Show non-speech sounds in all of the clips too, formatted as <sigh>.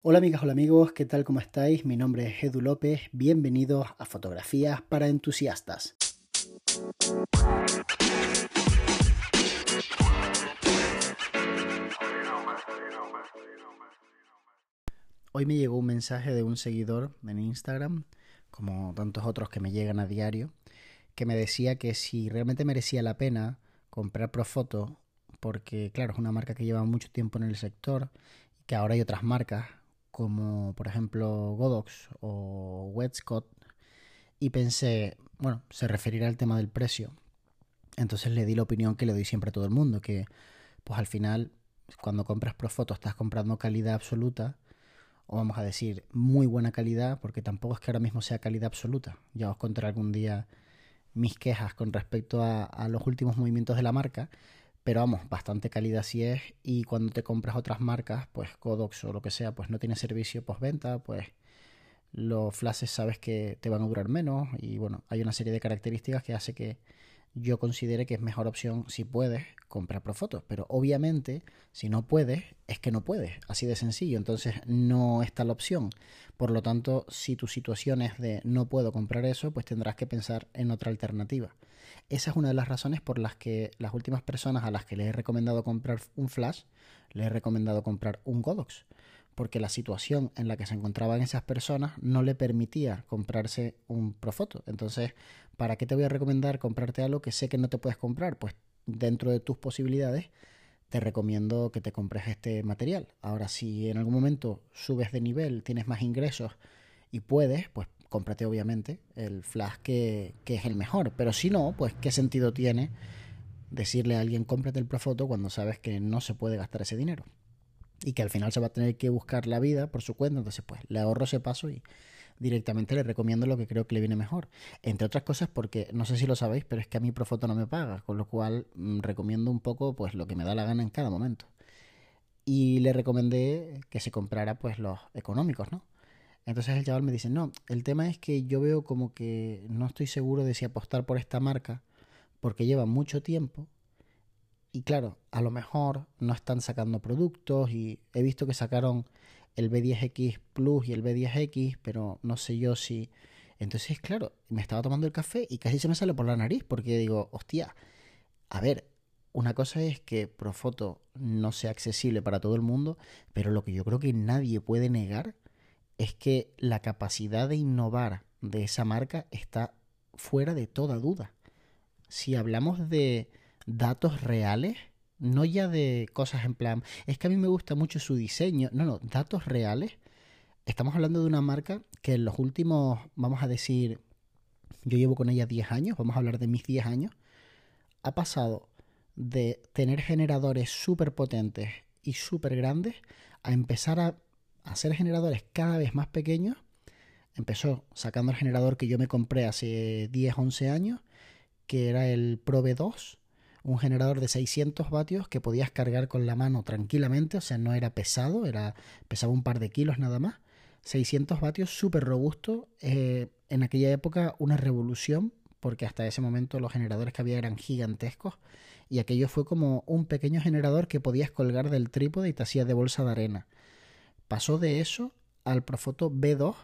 Hola amigas, hola amigos, ¿qué tal? ¿Cómo estáis? Mi nombre es Edu López, bienvenidos a Fotografías para Entusiastas. Hoy me llegó un mensaje de un seguidor en Instagram, como tantos otros que me llegan a diario, que me decía que si realmente merecía la pena comprar Profoto, porque claro, es una marca que lleva mucho tiempo en el sector, que ahora hay otras marcas como por ejemplo Godox o Wetscott y pensé, bueno, se referirá al tema del precio. Entonces le di la opinión que le doy siempre a todo el mundo, que pues al final cuando compras Profoto estás comprando calidad absoluta o vamos a decir muy buena calidad, porque tampoco es que ahora mismo sea calidad absoluta. Ya os contaré algún día mis quejas con respecto a los últimos movimientos de la marca, pero vamos, bastante calidad sí es. Y cuando te compras otras marcas, pues Codox o lo que sea, pues no tiene servicio postventa, pues los flashes sabes que te van a durar menos. Y bueno, hay una serie de características que hace que yo considere que es mejor opción si puedes comprar Profoto. Pero obviamente, si no puedes, es que no puedes. Así de sencillo. Entonces no está la opción. Por lo tanto, si tu situación es de no puedo comprar eso, pues tendrás que pensar en otra alternativa. Esa es una de las razones por las que las últimas personas a las que les he recomendado comprar un flash, les he recomendado comprar un Godox. Porque la situación en la que se encontraban esas personas no le permitía comprarse un Profoto. Entonces, ¿para qué te voy a recomendar comprarte algo que sé que no te puedes comprar? Pues dentro de tus posibilidades, te recomiendo que te compres este material. Ahora, si en algún momento subes de nivel, tienes más ingresos y puedes, pues cómprate obviamente el flash que, que, es el mejor. Pero si no, pues qué sentido tiene decirle a alguien cómprate el Profoto cuando sabes que no se puede gastar ese dinero. Y que al final se va a tener que buscar la vida por su cuenta. Entonces, pues le ahorro ese paso y directamente le recomiendo lo que creo que le viene mejor. Entre otras cosas porque, no sé si lo sabéis, pero es que a mí Profoto no me paga. Con lo cual mmm, recomiendo un poco pues lo que me da la gana en cada momento. Y le recomendé que se comprara pues los económicos, ¿no? Entonces el chaval me dice, no, el tema es que yo veo como que no estoy seguro de si apostar por esta marca porque lleva mucho tiempo y claro, a lo mejor no están sacando productos y he visto que sacaron el B10X Plus y el B10X, pero no sé yo si... Entonces, claro, me estaba tomando el café y casi se me sale por la nariz porque digo, hostia, a ver, una cosa es que Profoto no sea accesible para todo el mundo, pero lo que yo creo que nadie puede negar es que la capacidad de innovar de esa marca está fuera de toda duda. Si hablamos de datos reales, no ya de cosas en plan, es que a mí me gusta mucho su diseño, no, no, datos reales. Estamos hablando de una marca que en los últimos, vamos a decir, yo llevo con ella 10 años, vamos a hablar de mis 10 años, ha pasado de tener generadores súper potentes y súper grandes a empezar a hacer generadores cada vez más pequeños. Empezó sacando el generador que yo me compré hace 10, 11 años, que era el Probe 2, un generador de 600 vatios que podías cargar con la mano tranquilamente, o sea, no era pesado, era pesaba un par de kilos nada más. 600 vatios, súper robusto. Eh, en aquella época una revolución, porque hasta ese momento los generadores que había eran gigantescos. Y aquello fue como un pequeño generador que podías colgar del trípode y te hacía de bolsa de arena. Pasó de eso al Profoto B2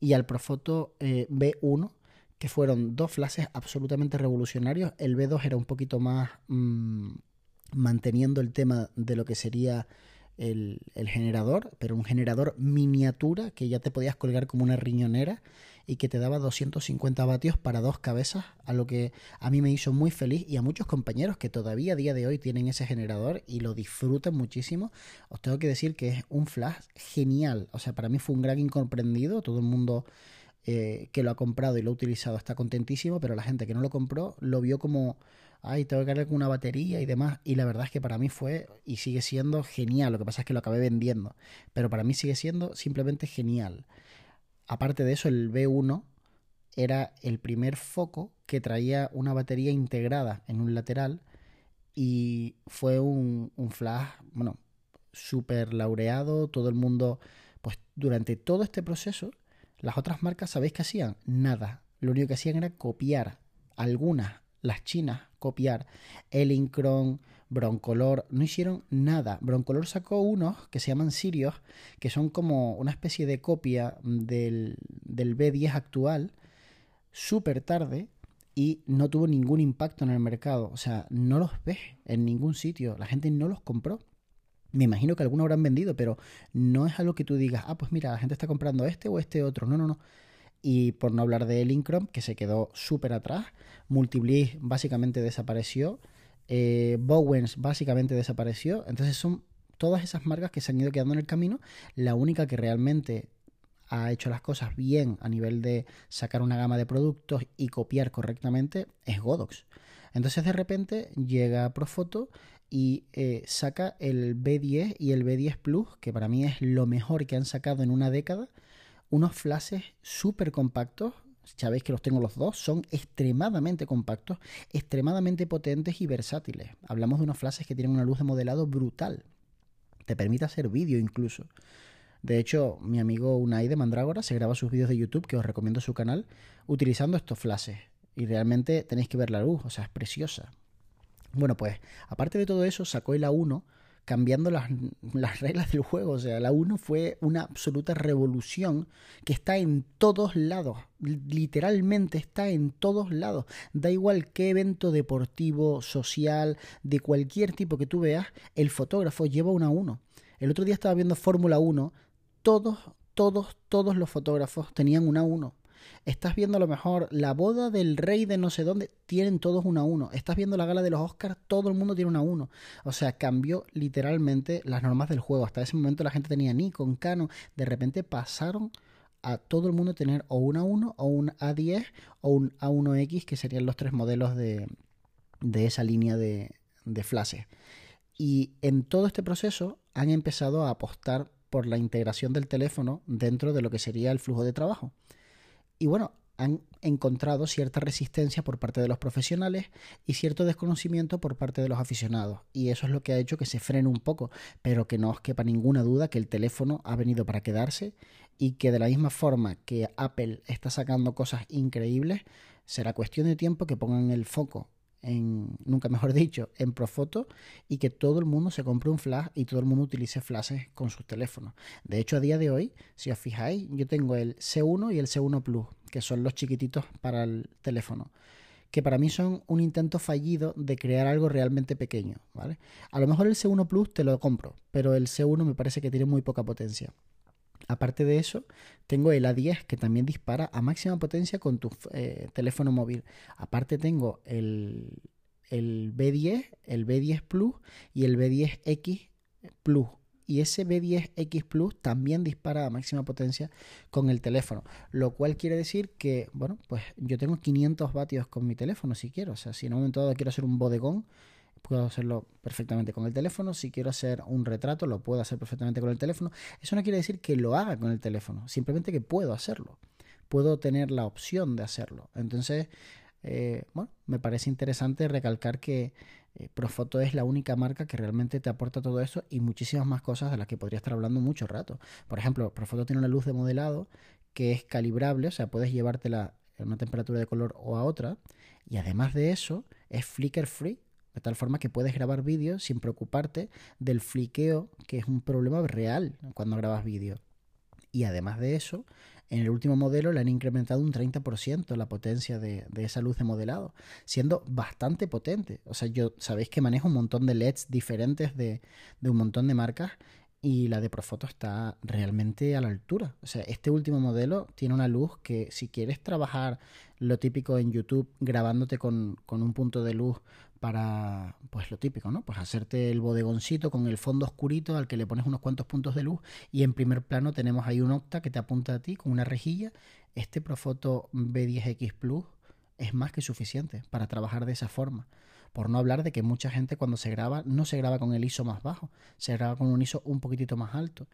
y al Profoto eh, B1, que fueron dos flashes absolutamente revolucionarios. El B2 era un poquito más mmm, manteniendo el tema de lo que sería el, generador, pero un generador miniatura que ya te podías colgar como una riñonera y que te daba 250 vatios para dos cabezas, a lo que a mí me hizo muy feliz y a muchos compañeros que todavía a día de hoy tienen ese generador y lo disfrutan muchísimo. Os tengo que decir que es un flash genial, o sea, para mí fue un gran incomprendido, todo el mundo eh, que lo ha comprado y lo ha utilizado está contentísimo, pero la gente que no lo compró lo vio como, ay, tengo que cargar con una batería y demás. Y la verdad es que para mí fue y sigue siendo genial. Lo que pasa es que lo acabé vendiendo, pero para mí sigue siendo simplemente genial. Aparte de eso, el B1 era el primer foco que traía una batería integrada en un lateral y fue un, un flash, bueno, súper laureado. Todo el mundo, pues durante todo este proceso, las otras marcas, ¿sabéis qué hacían? Nada. Lo único que hacían era copiar algunas, las chinas, copiar Elincron, Broncolor, no hicieron nada. Broncolor sacó unos que se llaman Sirios, que son como una especie de copia del, del B10 actual, súper tarde, y no tuvo ningún impacto en el mercado. O sea, no los ves en ningún sitio. La gente no los compró. Me imagino que algunos habrán vendido, pero no es algo que tú digas, ah, pues mira, la gente está comprando este o este otro. No, no, no. Y por no hablar de Elincrom, que se quedó súper atrás. Multibliss básicamente desapareció. Eh, Bowens básicamente desapareció. Entonces son todas esas marcas que se han ido quedando en el camino. La única que realmente ha hecho las cosas bien a nivel de sacar una gama de productos y copiar correctamente es Godox. Entonces de repente llega Profoto y eh, saca el B10 y el B10 Plus, que para mí es lo mejor que han sacado en una década, unos flashes súper compactos. Sabéis que los tengo los dos, son extremadamente compactos, extremadamente potentes y versátiles. Hablamos de unos flashes que tienen una luz de modelado brutal. Te permite hacer vídeo incluso. De hecho, mi amigo Unai de Mandrágora se graba sus vídeos de YouTube, que os recomiendo su canal, utilizando estos flashes. Y realmente tenéis que ver la luz, o sea, es preciosa. Bueno, pues, aparte de todo eso, sacó el A1 cambiando las, las, reglas del juego. O sea, la 1 fue una absoluta revolución que está en todos lados. Literalmente está en todos lados. Da igual qué evento deportivo, social, de cualquier tipo que tú veas, el fotógrafo lleva una 1. El otro día estaba viendo Fórmula 1 todos, todos, todos los fotógrafos tenían una 1. Estás viendo a lo mejor la boda del rey de no sé dónde, tienen todos una 1. Estás viendo la gala de los Oscars, todo el mundo tiene una 1. O sea, cambió literalmente las normas del juego. Hasta ese momento la gente tenía Nikon, Canon. De repente pasaron a todo el mundo tener o una 1 o un A10 o un A1X, que serían los tres modelos de, de esa línea de, de flashes. Y en todo este proceso han empezado a apostar por la integración del teléfono dentro de lo que sería el flujo de trabajo. Y bueno, han encontrado cierta resistencia por parte de los profesionales y cierto desconocimiento por parte de los aficionados. Y eso es lo que ha hecho que se frene un poco, pero que no os quepa ninguna duda que el teléfono ha venido para quedarse y que de la misma forma que Apple está sacando cosas increíbles, será cuestión de tiempo que pongan el foco en, nunca mejor dicho, en Profoto y que todo el mundo se compre un flash y todo el mundo utilice flashes con sus teléfonos. De hecho, a día de hoy, si os fijáis, yo tengo el C1 y el C1 Plus, que son los chiquititos para el teléfono que para mí son un intento fallido de crear algo realmente pequeño, ¿vale? A lo mejor el C1 Plus te lo compro, pero el C1 me parece que tiene muy poca potencia. Aparte de eso, tengo el A10 que también dispara a máxima potencia con tu eh, teléfono móvil. Aparte tengo el, el B10, el B10 Plus y el B10X Plus. Y ese B10X Plus también dispara a máxima potencia con el teléfono. Lo cual quiere decir que, bueno, pues yo tengo 500 vatios con mi teléfono si quiero. O sea, si en un momento dado quiero hacer un bodegón, puedo hacerlo perfectamente con el teléfono. Si quiero hacer un retrato, lo puedo hacer perfectamente con el teléfono. Eso no quiere decir que lo haga con el teléfono, simplemente que puedo hacerlo. Puedo tener la opción de hacerlo. Entonces, eh, bueno, me parece interesante recalcar que eh, Profoto es la única marca que realmente te aporta todo eso y muchísimas más cosas de las que podría estar hablando mucho rato. Por ejemplo, Profoto tiene una luz de modelado que es calibrable, o sea, puedes llevártela a una temperatura de color o a otra. Y además de eso, es flicker free, de tal forma que puedes grabar vídeos sin preocuparte del fliqueo, que es un problema real cuando grabas vídeo. Y además de eso, en el último modelo le han incrementado un 30% la potencia de, esa luz de modelado, siendo bastante potente. O sea, yo sabéis que manejo un montón de LEDs diferentes de, de un montón de marcas y la de Profoto está realmente a la altura. O sea, este último modelo tiene una luz que si quieres trabajar lo típico en YouTube grabándote con, con, un punto de luz para, pues lo típico, ¿no? Pues hacerte el bodegoncito con el fondo oscurito al que le pones unos cuantos puntos de luz y en primer plano tenemos ahí un octa que te apunta a ti con una rejilla. Este Profoto B10X Plus es más que suficiente para trabajar de esa forma. Por no hablar de que mucha gente cuando se graba no se graba con el ISO más bajo, se graba con un ISO un poquitito más alto.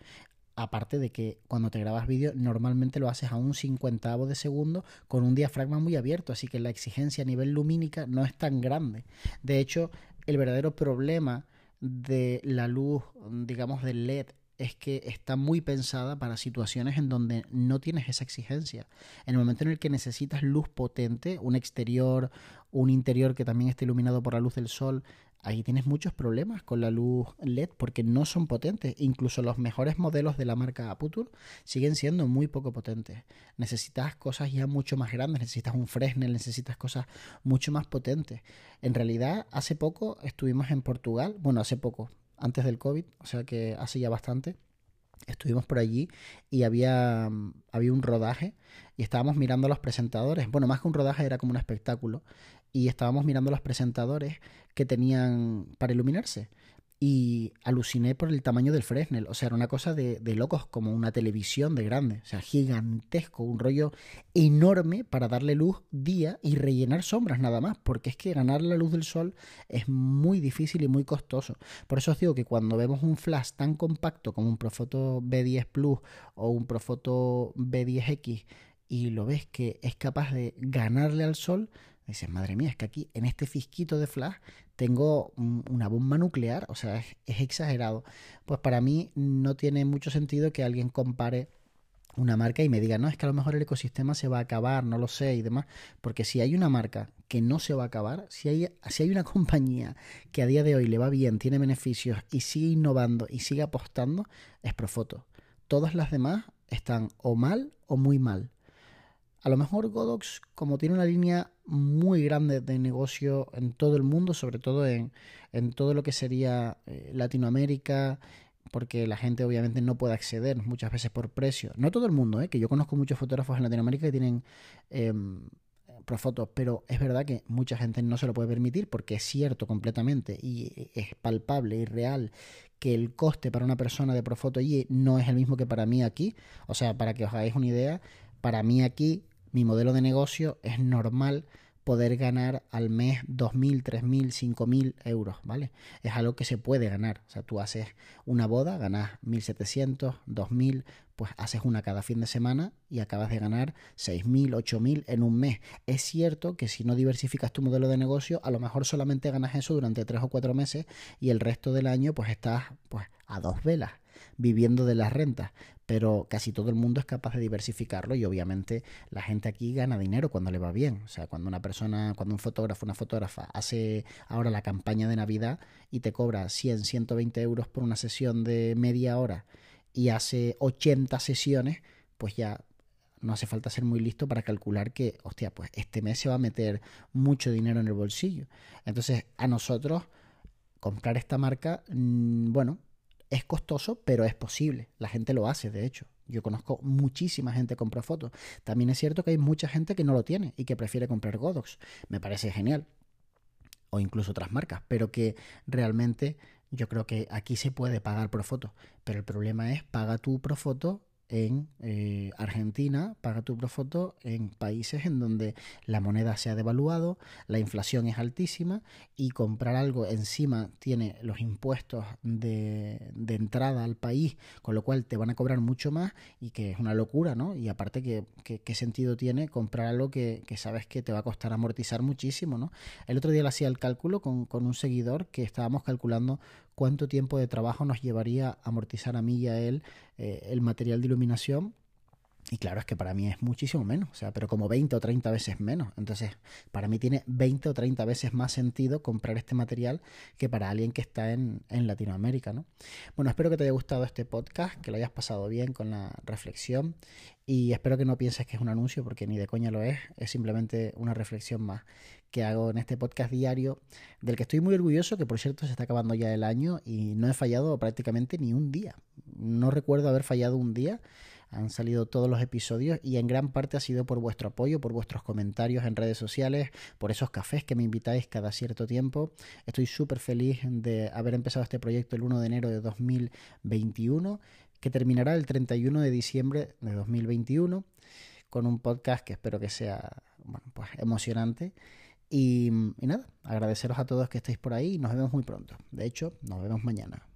Aparte de que cuando te grabas vídeo normalmente lo haces a un cincuentavo de segundo con un diafragma muy abierto, así que la exigencia a nivel lumínica no es tan grande. De hecho, el verdadero problema de la luz, digamos, del LED es que está muy pensada para situaciones en donde no tienes esa exigencia. En el momento en el que necesitas luz potente, un exterior, un interior que también esté iluminado por la luz del sol, ahí tienes muchos problemas con la luz LED porque no son potentes. Incluso los mejores modelos de la marca Aputur siguen siendo muy poco potentes. Necesitas cosas ya mucho más grandes, necesitas un Fresnel, necesitas cosas mucho más potentes. En realidad, hace poco estuvimos en Portugal, bueno, hace poco, antes del COVID, o sea que hace ya bastante. Estuvimos por allí y había, había un rodaje y estábamos mirando a los presentadores. Bueno, más que un rodaje era como un espectáculo y estábamos mirando los presentadores que tenían para iluminarse. Y aluciné por el tamaño del Fresnel. O sea, era una cosa de, locos, como una televisión de grande. O sea, gigantesco, un rollo enorme para darle luz día y rellenar sombras nada más. Porque es que ganar la luz del sol es muy difícil y muy costoso. Por eso os digo que cuando vemos un flash tan compacto como un Profoto B10 Plus o un Profoto B10X y lo ves que es capaz de ganarle al sol, Dices, madre mía, es que aquí en este fisquito de flash tengo una bomba nuclear, o sea, es, exagerado. Pues para mí no tiene mucho sentido que alguien compare una marca y me diga, no, es que a lo mejor el ecosistema se va a acabar, no lo sé y demás, porque si hay una marca que no se va a acabar, si hay, si hay una <laughs> compañía que a día de hoy le va bien, tiene beneficios y sigue innovando y sigue apostando, es Profoto. Todas las demás están o mal o muy mal. A lo mejor Godox, como tiene una línea muy grande de negocio en todo el mundo, sobre todo en, todo lo que sería eh, Latinoamérica, porque la gente obviamente no puede acceder muchas veces por precio. No todo el mundo, ¿eh? que yo conozco muchos fotógrafos en Latinoamérica que tienen eh, Profotos, pero es verdad que mucha gente no se lo puede permitir porque es cierto completamente y es palpable y real que el coste para una persona de Profoto allí no es el mismo que para mí aquí. O sea, para que os hagáis una idea, para mí aquí mi modelo de negocio es normal poder ganar al mes 2.000, 3.000, 5.000 euros, ¿vale? Es algo que se puede ganar. O sea, tú haces una boda, ganas 1.700, 2.000, pues haces una cada fin de semana y acabas de ganar 6.000, 8.000 en un mes. Es cierto que si no diversificas tu modelo de negocio, a lo mejor solamente ganas eso durante 3 o 4 meses y el resto del año pues estás pues a dos velas viviendo de las rentas, pero casi todo el mundo es capaz de diversificarlo y obviamente la gente aquí gana dinero cuando le va bien. O sea, cuando una persona, cuando un fotógrafo, una fotógrafa hace ahora la campaña de Navidad y te cobra 100, 120 euros por una sesión de media hora y hace 80 sesiones, pues ya no hace falta ser muy listo para calcular que, hostia, pues este mes se va a meter mucho dinero en el bolsillo. Entonces, a nosotros comprar esta marca, mm, bueno, es costoso, pero es posible. La gente lo hace, de hecho. Yo conozco muchísima gente que compra fotos. También es cierto que hay mucha gente que no lo tiene y que prefiere comprar Godox. Me parece genial. O incluso otras marcas. Pero que realmente yo creo que aquí se puede pagar por foto. Pero el problema es paga tu Profoto en eh, Argentina, paga tu Profoto en países en donde la moneda se ha devaluado, la inflación es altísima y comprar algo encima tiene los impuestos de, de, entrada al país, con lo cual te van a cobrar mucho más y que es una locura, ¿no? Y aparte, ¿qué, qué, sentido tiene comprar algo que, que, sabes que te va a costar amortizar muchísimo, ¿no? El otro día le hacía el cálculo con, con un seguidor que estábamos calculando cuánto tiempo de trabajo nos llevaría amortizar a mí y a él eh, el material de iluminación. Y claro, es que para mí es muchísimo menos, o sea, pero como 20 o 30 veces menos. Entonces, para mí tiene 20 o 30 veces más sentido comprar este material que para alguien que está en, en Latinoamérica, ¿no? Bueno, espero que te haya gustado este podcast, que lo hayas pasado bien con la reflexión y espero que no pienses que es un anuncio porque ni de coña lo es, es simplemente una reflexión más que hago en este podcast diario, del que estoy muy orgulloso, que por cierto se está acabando ya el año y no he fallado prácticamente ni un día. No recuerdo haber fallado un día. Han salido todos los episodios y en gran parte ha sido por vuestro apoyo, por vuestros comentarios en redes sociales, por esos cafés que me invitáis cada cierto tiempo. Estoy súper feliz de haber empezado este proyecto el 1 de enero de 2021, que terminará el 31 de diciembre de 2021 con un podcast que espero que sea bueno, pues emocionante y, nada, agradeceros a todos que estéis por ahí y nos vemos muy pronto. De hecho, nos vemos mañana.